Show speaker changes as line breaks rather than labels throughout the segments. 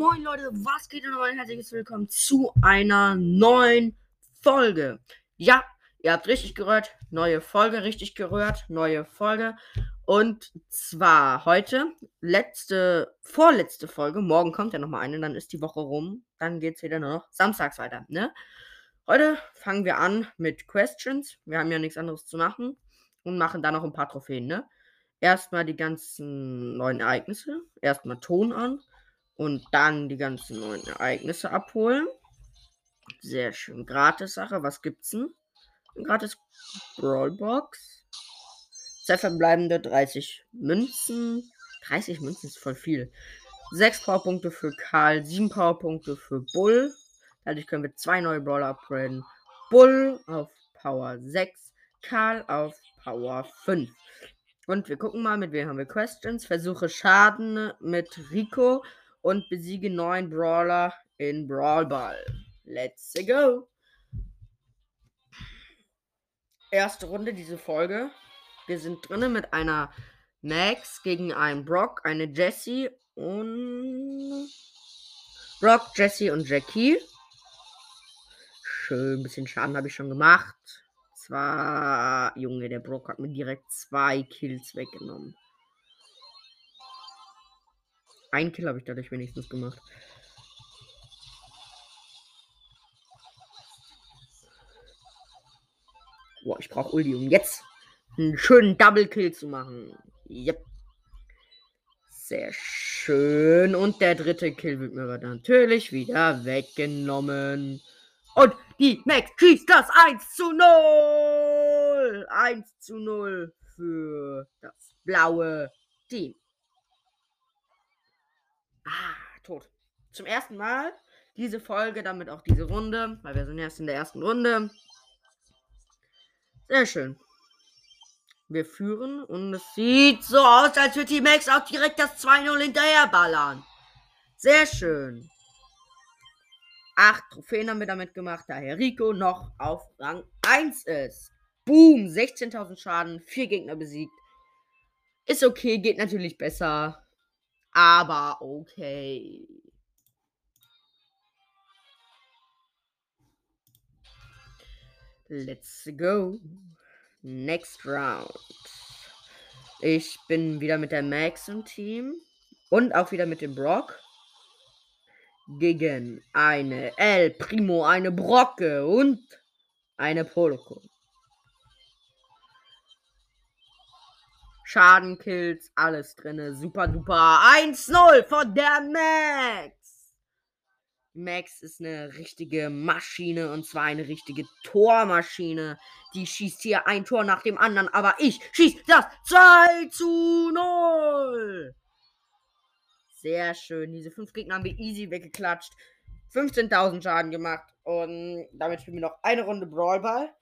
Moin Leute, was geht und ein herzliches Willkommen zu einer neuen Folge. Ja, ihr habt richtig gehört, neue Folge, richtig gehört, neue Folge. Und zwar heute, letzte, vorletzte Folge, morgen kommt ja nochmal eine, dann ist die Woche rum, dann geht es wieder nur noch samstags weiter, ne? Heute fangen wir an mit Questions. Wir haben ja nichts anderes zu machen und machen dann noch ein paar Trophäen, ne? Erstmal die ganzen neuen Ereignisse, erstmal Ton an und dann die ganzen neuen Ereignisse abholen. Sehr schön. Gratis-Sache. Was gibt's denn? Gratis Brawlbox. Zwei verbleibende 30 Münzen. 30 Münzen ist voll viel. 6 Powerpunkte für Karl, 7 Powerpunkte für Bull. Dadurch können wir zwei neue Brawler upgraden. Bull auf Power 6, Karl auf Power 5. Und wir gucken mal, mit wem haben wir Questions. Versuche Schaden mit Rico und besiege neun Brawler in Brawl Ball. Let's go! Erste Runde diese Folge. Wir sind drinnen mit einer Max gegen einen Brock, eine Jessie und Brock, Jessie und Jackie. Schön, bisschen Schaden habe ich schon gemacht. Zwar, Junge, der Brock hat mir direkt zwei Kills weggenommen. Ein Kill habe ich dadurch wenigstens gemacht. Boah, ich brauche Ulti, um jetzt einen schönen Double Kill zu machen. Yep. Sehr schön. Und der dritte Kill wird mir aber natürlich wieder weggenommen. Und die Max schießt das 1 zu 0. 1 zu 0 für das blaue Team. Ah, tot. Zum ersten Mal diese Folge, damit auch diese Runde, weil wir sind erst in der ersten Runde. Sehr schön. Wir führen und es sieht so aus, als würde die Max auch direkt das 2-0 hinterherballern. Sehr schön. Acht Trophäen haben wir damit gemacht, da Herr Rico noch auf Rang 1 ist. Boom, 16.000 Schaden, vier Gegner besiegt. Ist okay, geht natürlich besser. Aber okay. Let's go. Next round. Ich bin wieder mit der Max im Team. Und auch wieder mit dem Brock. Gegen eine El Primo, eine Brocke und eine Poloko. Schadenkills, alles drinne. Super duper. 1-0 von der Max. Max ist eine richtige Maschine und zwar eine richtige Tormaschine. Die schießt hier ein Tor nach dem anderen, aber ich schieß das 2 zu 0. Sehr schön. Diese fünf Gegner haben wir easy weggeklatscht. 15.000 Schaden gemacht. Und damit spielen wir noch eine Runde Brawlball.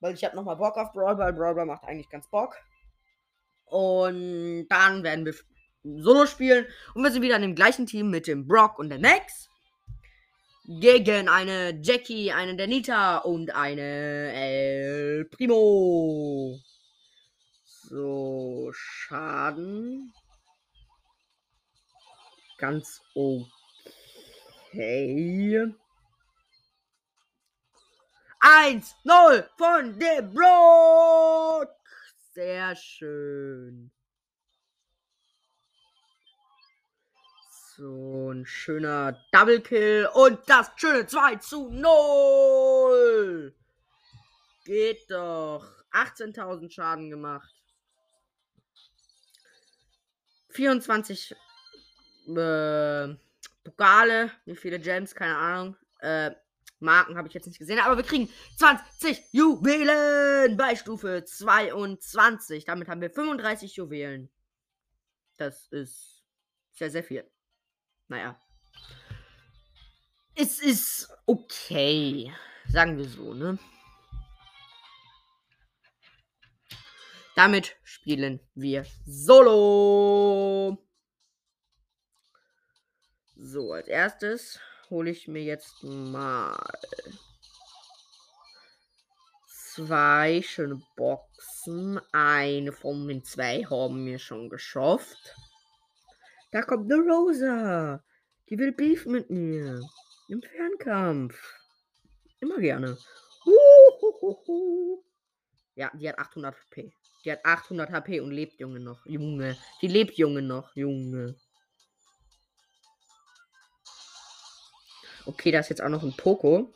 Weil ich habe nochmal Bock auf Brawlball. Brawlball macht eigentlich ganz Bock. Und dann werden wir Solo spielen. Und wir sind wieder in dem gleichen Team mit dem Brock und der Max. Gegen eine Jackie, eine Danita und eine El Primo. So, Schaden. Ganz okay. 1-0 von dem Brock. Sehr schön. So, ein schöner Double Kill und das schöne 2 zu 0. Geht doch. 18.000 Schaden gemacht. 24 äh, Pokale. Wie viele Gems? Keine Ahnung. Äh, Marken habe ich jetzt nicht gesehen, aber wir kriegen 20 Juwelen bei Stufe 22. Damit haben wir 35 Juwelen. Das ist sehr, sehr viel. Naja. Es ist okay. Sagen wir so, ne? Damit spielen wir Solo. So, als erstes hole ich mir jetzt mal zwei schöne Boxen. Eine von den zwei haben wir schon geschafft. Da kommt eine Rosa. Die will Beef mit mir. Im Fernkampf. Immer gerne. Uhuhuhu. Ja, die hat 800 HP. Die hat 800 HP und lebt Junge noch. Junge. Die lebt Junge noch. Junge. Okay, da ist jetzt auch noch ein Poco.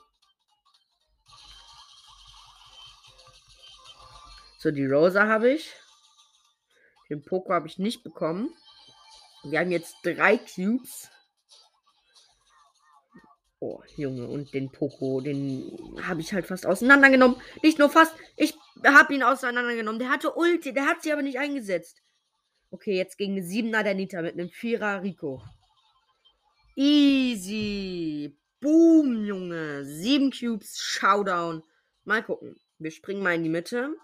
So, die Rosa habe ich. Den Poco habe ich nicht bekommen. Wir haben jetzt drei Cubes. Oh, Junge, und den Poco, den habe ich halt fast auseinandergenommen. Nicht nur fast, ich habe ihn auseinandergenommen. Der hatte Ulti, der hat sie aber nicht eingesetzt. Okay, jetzt gegen eine 7er der Nita mit einem 4er Rico. Easy. Boom, Junge. 7 Cubes, Showdown. Mal gucken. Wir springen mal in die Mitte.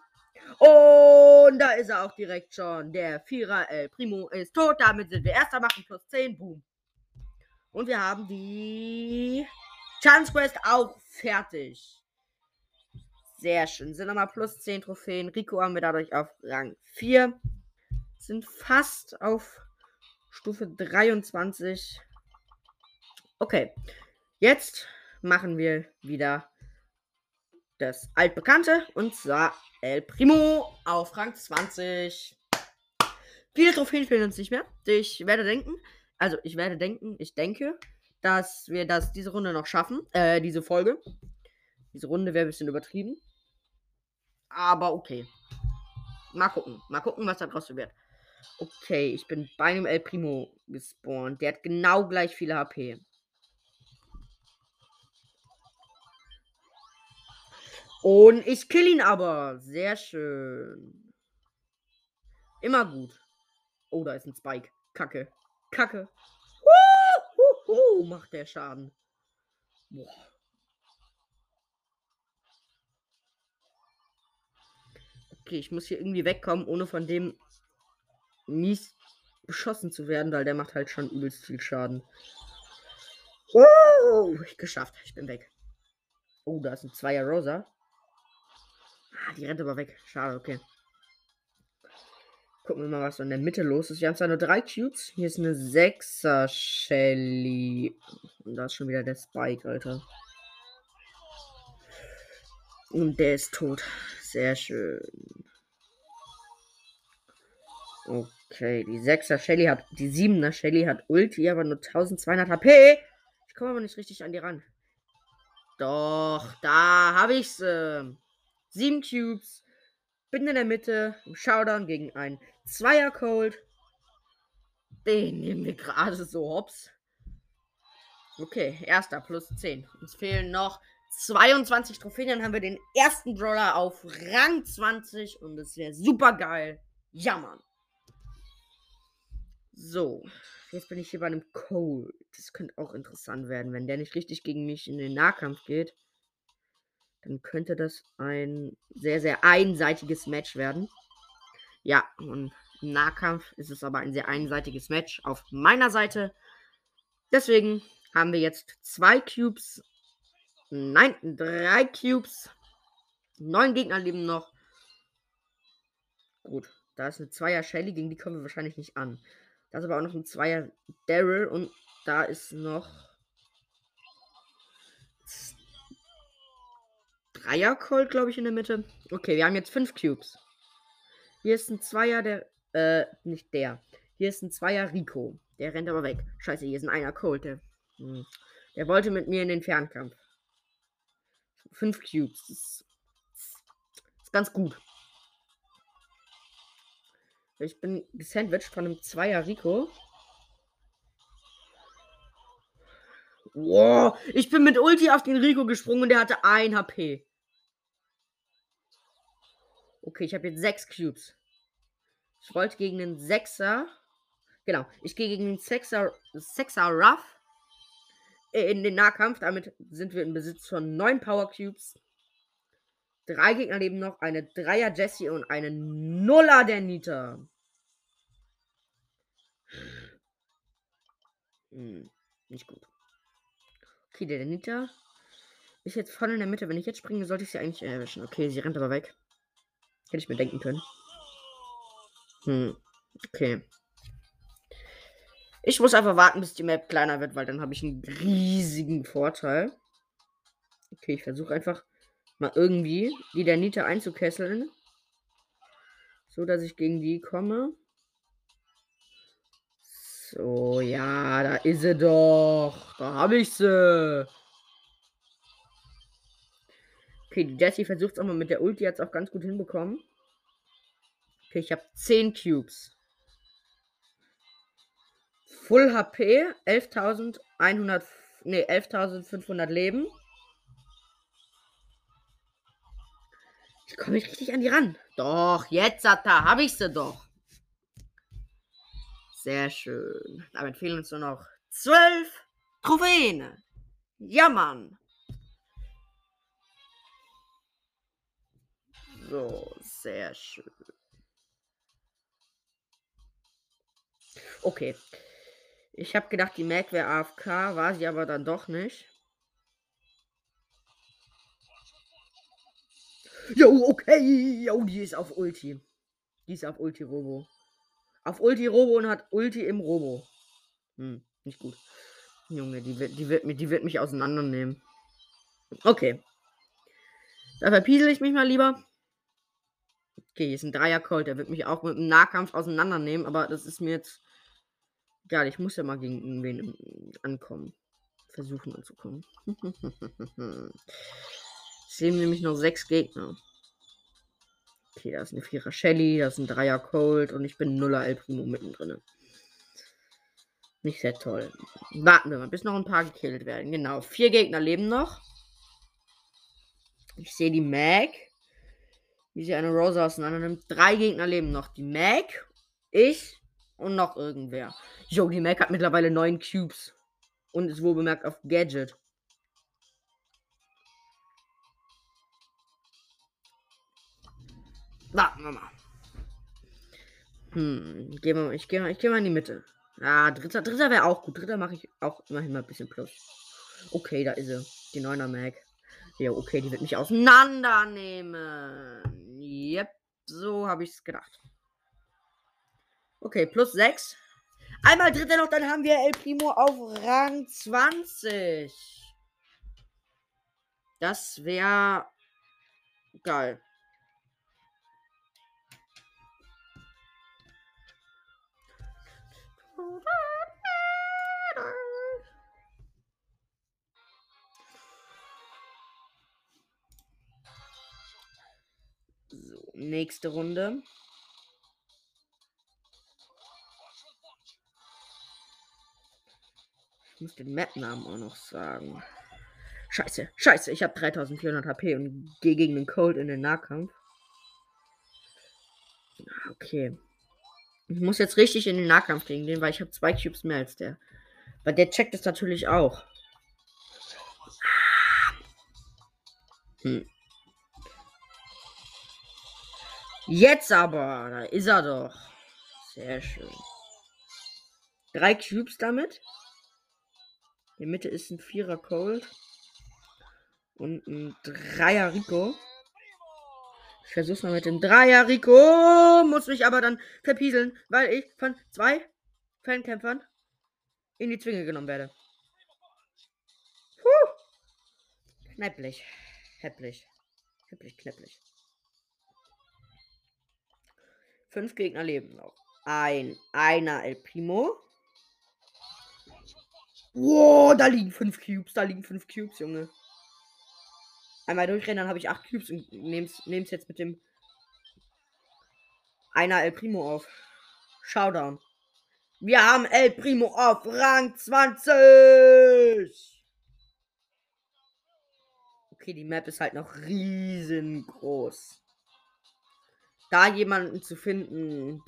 Und da ist er auch direkt schon. Der 4er El Primo ist tot. Damit sind wir erster, machen plus 10. Boom. Und wir haben die Chance Quest auch fertig. Sehr schön. Sind nochmal plus 10 Trophäen. Rico haben wir dadurch auf Rang 4. Sind fast auf Stufe 23. Okay. Jetzt machen wir wieder das altbekannte. Und zwar El Primo auf Rang 20. Viele Trophäen fehlen uns nicht mehr. Ich werde denken, also ich werde denken, ich denke, dass wir das diese Runde noch schaffen. Äh, diese Folge. Diese Runde wäre ein bisschen übertrieben. Aber okay. Mal gucken. Mal gucken, was da draus wird. Okay, ich bin bei einem El Primo gespawnt. Der hat genau gleich viele HP. Und ich kill ihn aber. Sehr schön. Immer gut. Oh, da ist ein Spike. Kacke. Kacke. Uh, uh, uh, macht der Schaden. Boah. Okay, ich muss hier irgendwie wegkommen, ohne von dem mies beschossen zu werden, weil der macht halt schon übelst viel Schaden. Oh, geschafft. Ich bin weg. Oh, da ist ein Zweier Rosa. Ah, die rennt aber weg. Schade, okay. Gucken wir mal, was in der Mitte los ist. Wir haben zwar nur drei Cubes. Hier ist eine 6er Shelly. Und da ist schon wieder der Spike, Alter. Und der ist tot. Sehr schön. Okay, die 6er Shelly hat. Die 7er Shelly hat Ulti, aber nur 1200 HP. Ich komme aber nicht richtig an die ran. Doch, da habe ich's. Äh, 7 Cubes. Bin in der Mitte im Showdown gegen einen Zweier Cold. Den nehmen wir gerade so hops. Okay, erster plus 10. Uns fehlen noch 22 Trophäen. Dann haben wir den ersten Brawler auf Rang 20 und das wäre super geil. Ja, Mann. So, jetzt bin ich hier bei einem Cold. Das könnte auch interessant werden, wenn der nicht richtig gegen mich in den Nahkampf geht dann könnte das ein sehr, sehr einseitiges Match werden. Ja, und im Nahkampf ist es aber ein sehr einseitiges Match auf meiner Seite. Deswegen haben wir jetzt zwei Cubes. Nein, drei Cubes. Neun Gegner leben noch. Gut, da ist eine Zweier Shelly, gegen die kommen wir wahrscheinlich nicht an. Da ist aber auch noch ein Zweier Daryl und da ist noch Dreier Colt, glaube ich, in der Mitte. Okay, wir haben jetzt fünf Cubes. Hier ist ein Zweier, der. Äh, nicht der. Hier ist ein Zweier Rico. Der rennt aber weg. Scheiße, hier ist ein Einer Colt. Der, hm. der wollte mit mir in den Fernkampf. Fünf Cubes. Das ist, ist ganz gut. Ich bin gesandwiched von einem Zweier Rico. Wow, ich bin mit Ulti auf den Rico gesprungen und der hatte 1 HP. Okay, ich habe jetzt sechs Cubes. Ich wollte gegen den Sechser. Genau, ich gehe gegen den Sechser, Sechser Ruff in den Nahkampf. Damit sind wir in Besitz von neun Power Cubes. Drei Gegner leben noch. Eine Dreier Jessie und eine Nuller der Nita. Hm, nicht gut. Okay, der Nita ist jetzt voll in der Mitte. Wenn ich jetzt springe, sollte ich sie eigentlich erwischen. Okay, sie rennt aber weg. Hätte ich mir denken können. Hm. Okay. Ich muss einfach warten, bis die Map kleiner wird, weil dann habe ich einen riesigen Vorteil. Okay, ich versuche einfach mal irgendwie die der Nita einzukesseln. So, dass ich gegen die komme. So, ja, da ist sie doch. Da habe ich sie. Okay, die Jessie versucht es auch mal mit der Ulti, hat es auch ganz gut hinbekommen. Okay, ich habe 10 Cubes. Full HP, 11.100, nee, 11.500 Leben. Ich komme nicht richtig an die ran. Doch, jetzt, da habe ich sie doch. Sehr schön. Damit fehlen uns nur noch 12 Trophäen. Ja, Mann. So, sehr schön. Okay. Ich habe gedacht, die Mac wäre AFK, war sie aber dann doch nicht. Jo, okay. Jo, die ist auf Ulti. Die ist auf Ulti Robo. Auf Ulti Robo und hat Ulti im Robo. Hm, nicht gut. Junge, die wird, die wird, die wird mich auseinandernehmen. Okay. Da verpiesel ich mich mal lieber. Okay, hier ist ein Dreier-Colt. Der wird mich auch mit dem Nahkampf auseinandernehmen, aber das ist mir jetzt. Egal, ich muss ja mal gegen irgendwen ankommen. Versuchen anzukommen. sehen nämlich noch sechs Gegner. Okay, da ist eine Vierer Shelly, da ist ein Dreier Cold und ich bin Nuller El Primo mittendrin. Nicht sehr toll. Warten wir mal, bis noch ein paar gekillt werden. Genau, vier Gegner leben noch. Ich sehe die Mag, wie sie eine Rosa auseinander nimmt. Drei Gegner leben noch. Die Mag, ich und noch irgendwer. Jo, die Mag hat mittlerweile neun Cubes. Und ist wohl bemerkt auf Gadget. Warten wir mal. Hm, gehen wir, ich gehe mal, geh mal in die Mitte. Ah, dritter, dritter wäre auch gut. Dritter mache ich auch immerhin mal ein bisschen plus. Okay, da ist sie. Die 9er Mag. Ja, okay, die wird mich auseinandernehmen. So habe ich es gedacht. Okay, plus 6. Einmal dritter noch, dann haben wir El Primo auf Rang 20. Das wäre geil. Nächste Runde. Ich muss den Map-Namen auch noch sagen. Scheiße, scheiße, ich habe 3400 HP und gehe gegen den Cold in den Nahkampf. Okay. Ich muss jetzt richtig in den Nahkampf gegen den, weil ich habe zwei Cubes mehr als der. Weil der checkt es natürlich auch. Hm. Jetzt aber, da ist er doch. Sehr schön. Drei Cubes damit. In der Mitte ist ein Vierer Cold. Und ein Dreier Rico. Ich versuch's mal mit dem Dreier, Rico. Muss mich aber dann verpieseln, weil ich von zwei Fankämpfern in die Zwinge genommen werde. Puh. Knäpplich. Häpplich. Häpplich, knäpplich. Fünf Gegner leben noch. Ein, einer El Primo. Wow, da liegen fünf Cubes, da liegen fünf Cubes, Junge. Einmal durchrennen, dann habe ich 8 Cubes und nehm's, nehm's jetzt mit dem einer El Primo auf. Showdown. Wir haben El Primo auf Rang 20. Okay, die Map ist halt noch riesengroß. Da jemanden zu finden.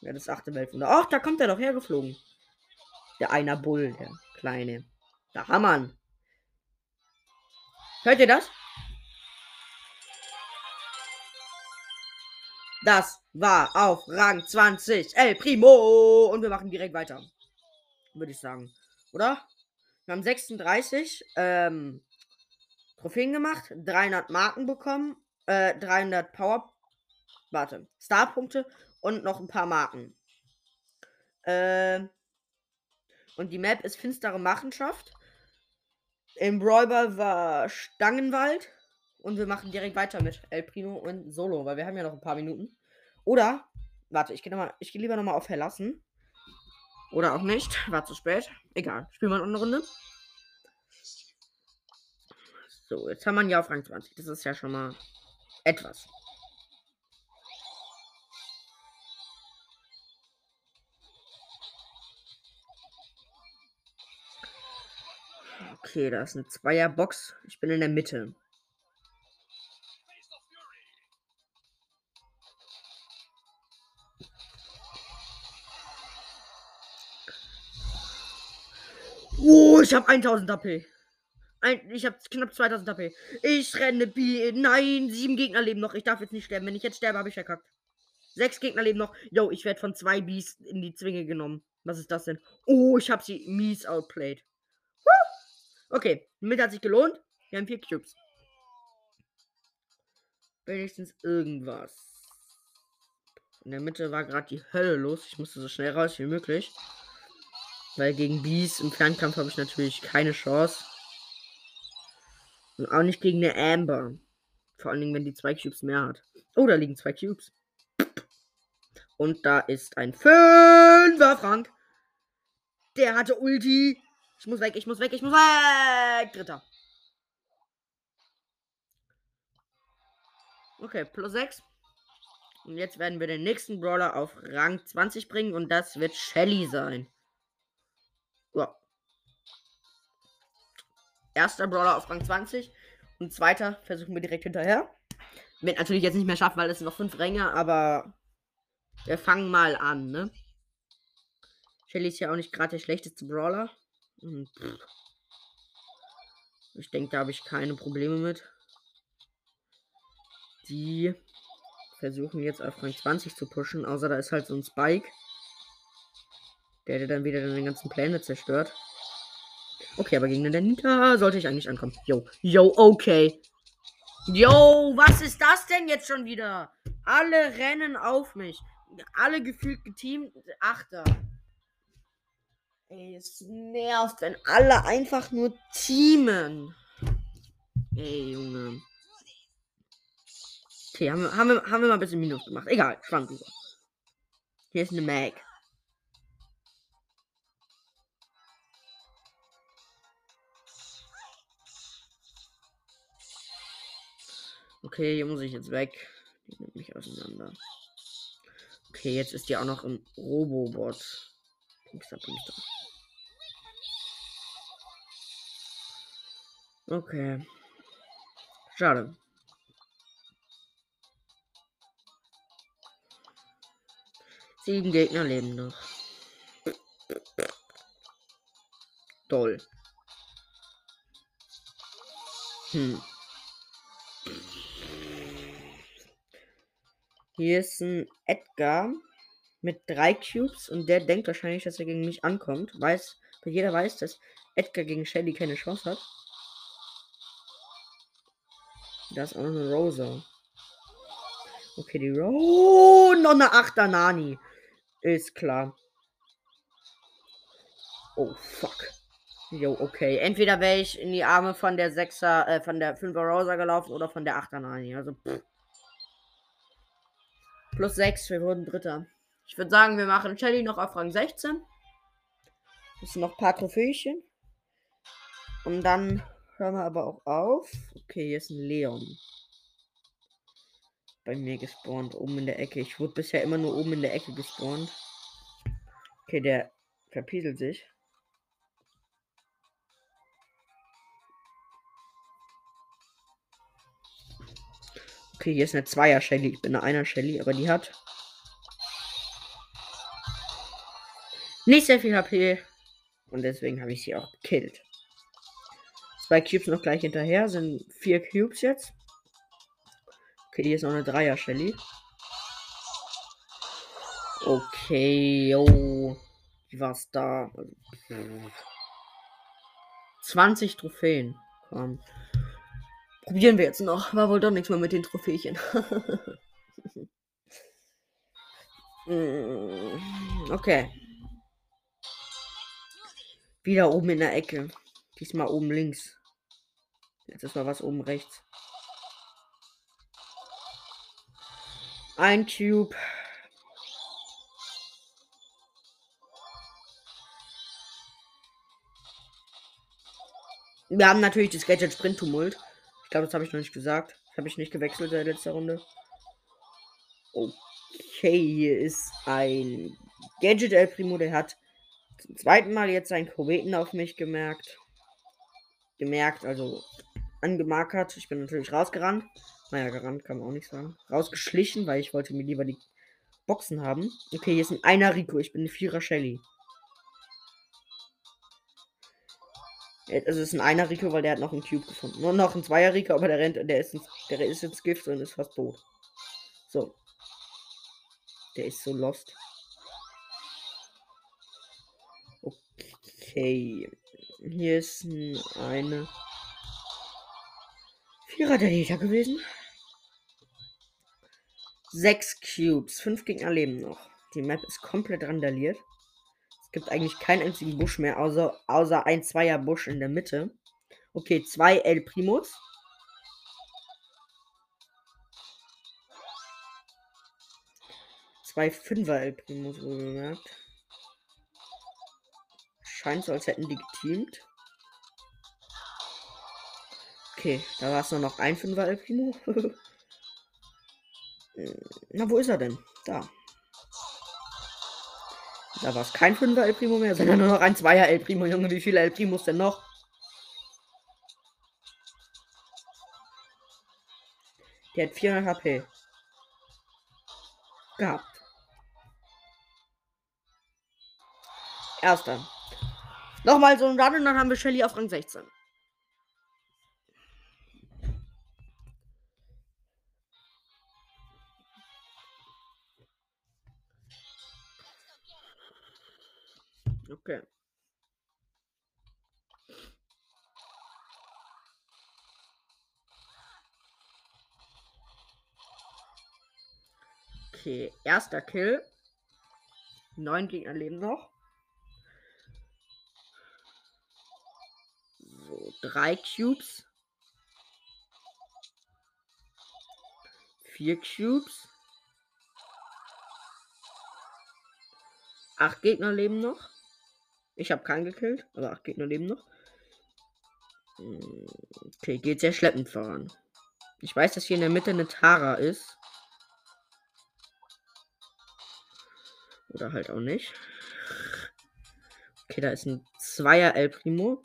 Ja, das achte Weltwunder. Ach, da kommt er doch hergeflogen. Der einer Bull, der kleine. Da Hammer. Hört ihr das? Das war auf Rang 20 El Primo. Und wir machen direkt weiter. Würde ich sagen. Oder? Wir haben 36 ähm, Trophäen gemacht, 300 Marken bekommen, äh, 300 Power. Warte, Starpunkte und noch ein paar Marken. Äh, und die Map ist finstere Machenschaft. Im Brawlball war Stangenwald. Und wir machen direkt weiter mit El Primo und Solo, weil wir haben ja noch ein paar Minuten. Oder, warte, ich gehe gehe lieber nochmal auf Verlassen. Oder auch nicht. War zu spät. Egal. Spielen wir noch eine Runde. So, jetzt haben wir ja auf Rang 20. Das ist ja schon mal etwas. Okay, da ist eine Zweierbox. Ich bin in der Mitte. Oh, ich habe 1000 AP. Ein, ich habe knapp 2000 AP. Ich renne B. Nein, sieben Gegner leben noch. Ich darf jetzt nicht sterben. Wenn ich jetzt sterbe, habe ich verkackt. Sechs Gegner leben noch. Yo, ich werde von zwei Bees in die Zwinge genommen. Was ist das denn? Oh, ich habe sie mies outplayed. Okay, mit hat sich gelohnt. Wir haben vier Cubes. Wenigstens irgendwas. In der Mitte war gerade die Hölle los. Ich musste so schnell raus wie möglich. Weil gegen Bees im Fernkampf habe ich natürlich keine Chance. Und auch nicht gegen eine Amber. Vor allen Dingen, wenn die zwei Cubes mehr hat. Oh, da liegen zwei Cubes. Und da ist ein Fünfer Frank. Der hatte Ulti. Ich muss weg, ich muss weg, ich muss weg. Dritter. Okay, plus 6. Und jetzt werden wir den nächsten Brawler auf Rang 20 bringen und das wird Shelly sein. Ja. Erster Brawler auf Rang 20 und zweiter versuchen wir direkt hinterher. Wird natürlich jetzt nicht mehr schaffen, weil es sind noch fünf Ränge, aber wir fangen mal an, ne? Shelly ist ja auch nicht gerade der schlechteste Brawler. Und ich denke, da habe ich keine Probleme mit. Die versuchen jetzt auf Rang 20 zu pushen, außer da ist halt so ein Spike. Der, dann wieder den ganzen Pläne zerstört. Okay, aber gegen den Nita sollte ich eigentlich ankommen. Yo, yo, okay. Yo, was ist das denn jetzt schon wieder? Alle rennen auf mich. Alle gefühlt geteamt. Achter. Ey, es nervt, wenn alle einfach nur teamen. Ey, Junge. Okay, haben wir, haben wir, haben wir mal ein bisschen Minus gemacht. Egal, schwank über. Hier ist eine Mag. Okay, hier muss ich jetzt weg. Die nimmt mich auseinander. Okay, jetzt ist die auch noch im Robobot. Okay. Schade. Sieben Gegner leben noch. Toll. Hm. Hier ist ein Edgar mit drei Cubes und der denkt wahrscheinlich, dass er gegen mich ankommt. Weiß, weil jeder weiß, dass Edgar gegen Shelly keine Chance hat. Da ist auch noch eine Rosa. Okay, die Rosa. Oh, noch eine Achter Nani. Ist klar. Oh, fuck. Jo, okay. Entweder wäre ich in die Arme von der Sechser, äh, von der 5er Rosa gelaufen oder von der 8er Nani. Also, pff. Plus 6, wir wurden Dritter. Ich würde sagen, wir machen Shelly noch auf Rang 16. Das sind noch ein paar Trophächen. Und dann hören wir aber auch auf. Okay, hier ist ein Leon. Bei mir gespawnt, oben in der Ecke. Ich wurde bisher immer nur oben in der Ecke gespawnt. Okay, der verpieselt sich. Okay, hier ist eine Zweier Shelly. Ich bin eine Einer Shelly, aber die hat nicht sehr viel HP. Und deswegen habe ich sie auch gekillt. Zwei Cubes noch gleich hinterher. Sind vier Cubes jetzt. Okay, hier ist noch eine Dreier Shelly. Okay, yo. Wie war's da? 20 Trophäen. Komm. Probieren wir jetzt noch. War wohl doch nichts mehr mit den Trophächen. Mm, okay. Wieder oben in der Ecke. Diesmal oben links. Jetzt ist mal was oben rechts. Ein Cube. Wir haben natürlich das Gadget Sprint Tumult. Ich glaube, das habe ich noch nicht gesagt. Habe ich nicht gewechselt in der letzten Runde. Okay, hier ist ein Gadget El Primo, der hat zum zweiten Mal jetzt seinen Kometen auf mich gemerkt. Gemerkt, also angemarkert. Ich bin natürlich rausgerannt. Naja, gerannt kann man auch nicht sagen. Rausgeschlichen, weil ich wollte mir lieber die Boxen haben. Okay, hier ist ein einer Rico. Ich bin eine Vierer Shelly. Es ist ein einer Rico, weil der hat noch einen Cube gefunden. Nur noch ein Zweier Rico, aber der rennt, der ist, ins, der ist ins Gift und ist fast tot. So. Der ist so lost. Okay. Hier ist eine Vierer der Jäger gewesen. Sechs Cubes. Fünf Gegner leben noch. Die Map ist komplett randaliert. Es gibt eigentlich keinen einzigen Busch mehr, außer, außer ein Zweier Busch in der Mitte. Okay, zwei El Primos. Zwei Fünfer El Primos wohlgemerkt. Scheint so, als hätten die geteamt. Okay, da war es nur noch ein Fünfer El Primo. Na, wo ist er denn? Da. Da war es kein Fünfer El Primo mehr, sondern nur noch ein Zweier El Primo. Junge, wie viele El Primos denn noch? Der hat 400 HP. Gehabt. Erster. Nochmal so ein Run und dann haben wir Shelly auf Rang 16. Okay. Okay, erster Kill. Neun Gegner leben noch. So, drei Cubes. Vier Cubes. Acht Gegner leben noch. Ich habe keinen gekillt, aber acht Gegner leben noch. Hm, okay, geht sehr schleppend voran. Ich weiß, dass hier in der Mitte eine Tara ist. Oder halt auch nicht. Okay, da ist ein Zweier El Primo.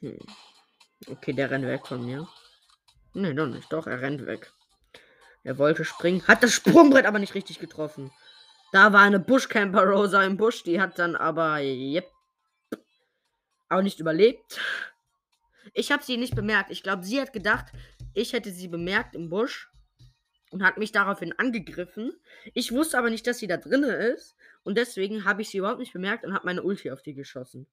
Hm. Okay, der rennt weg von mir. Ne, doch nicht. Doch, er rennt weg. Er wollte springen, hat das Sprungbrett aber nicht richtig getroffen. Da war eine Buschcamper Rosa im Busch, die hat dann aber yep, auch nicht überlebt. Ich habe sie nicht bemerkt. Ich glaube, sie hat gedacht, ich hätte sie bemerkt im Busch und hat mich daraufhin angegriffen. Ich wusste aber nicht, dass sie da drinnen ist und deswegen habe ich sie überhaupt nicht bemerkt und habe meine Ulti auf die geschossen.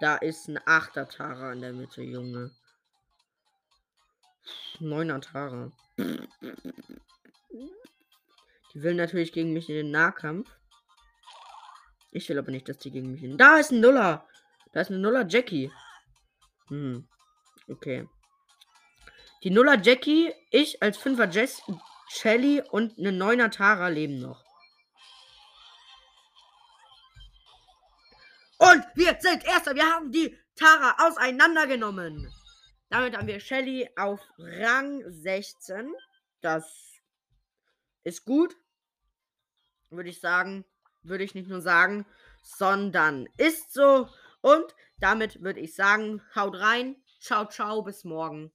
Da ist ein 8er Tara in der Mitte, Junge. 9er Tara. Die will natürlich gegen mich in den Nahkampf. Ich will aber nicht, dass die gegen mich hin. Da ist ein Nuller. Da ist eine Nuller Jackie. Hm. Okay. Die Nuller Jackie, ich als Fünfer Jess, Shelly und eine Neuner Tara leben noch. Und wir sind Erster. Wir haben die Tara auseinandergenommen. Damit haben wir Shelly auf Rang 16. Das ist gut. Würde ich sagen. Würde ich nicht nur sagen, sondern ist so. Und damit würde ich sagen, haut rein. Ciao, ciao, bis morgen.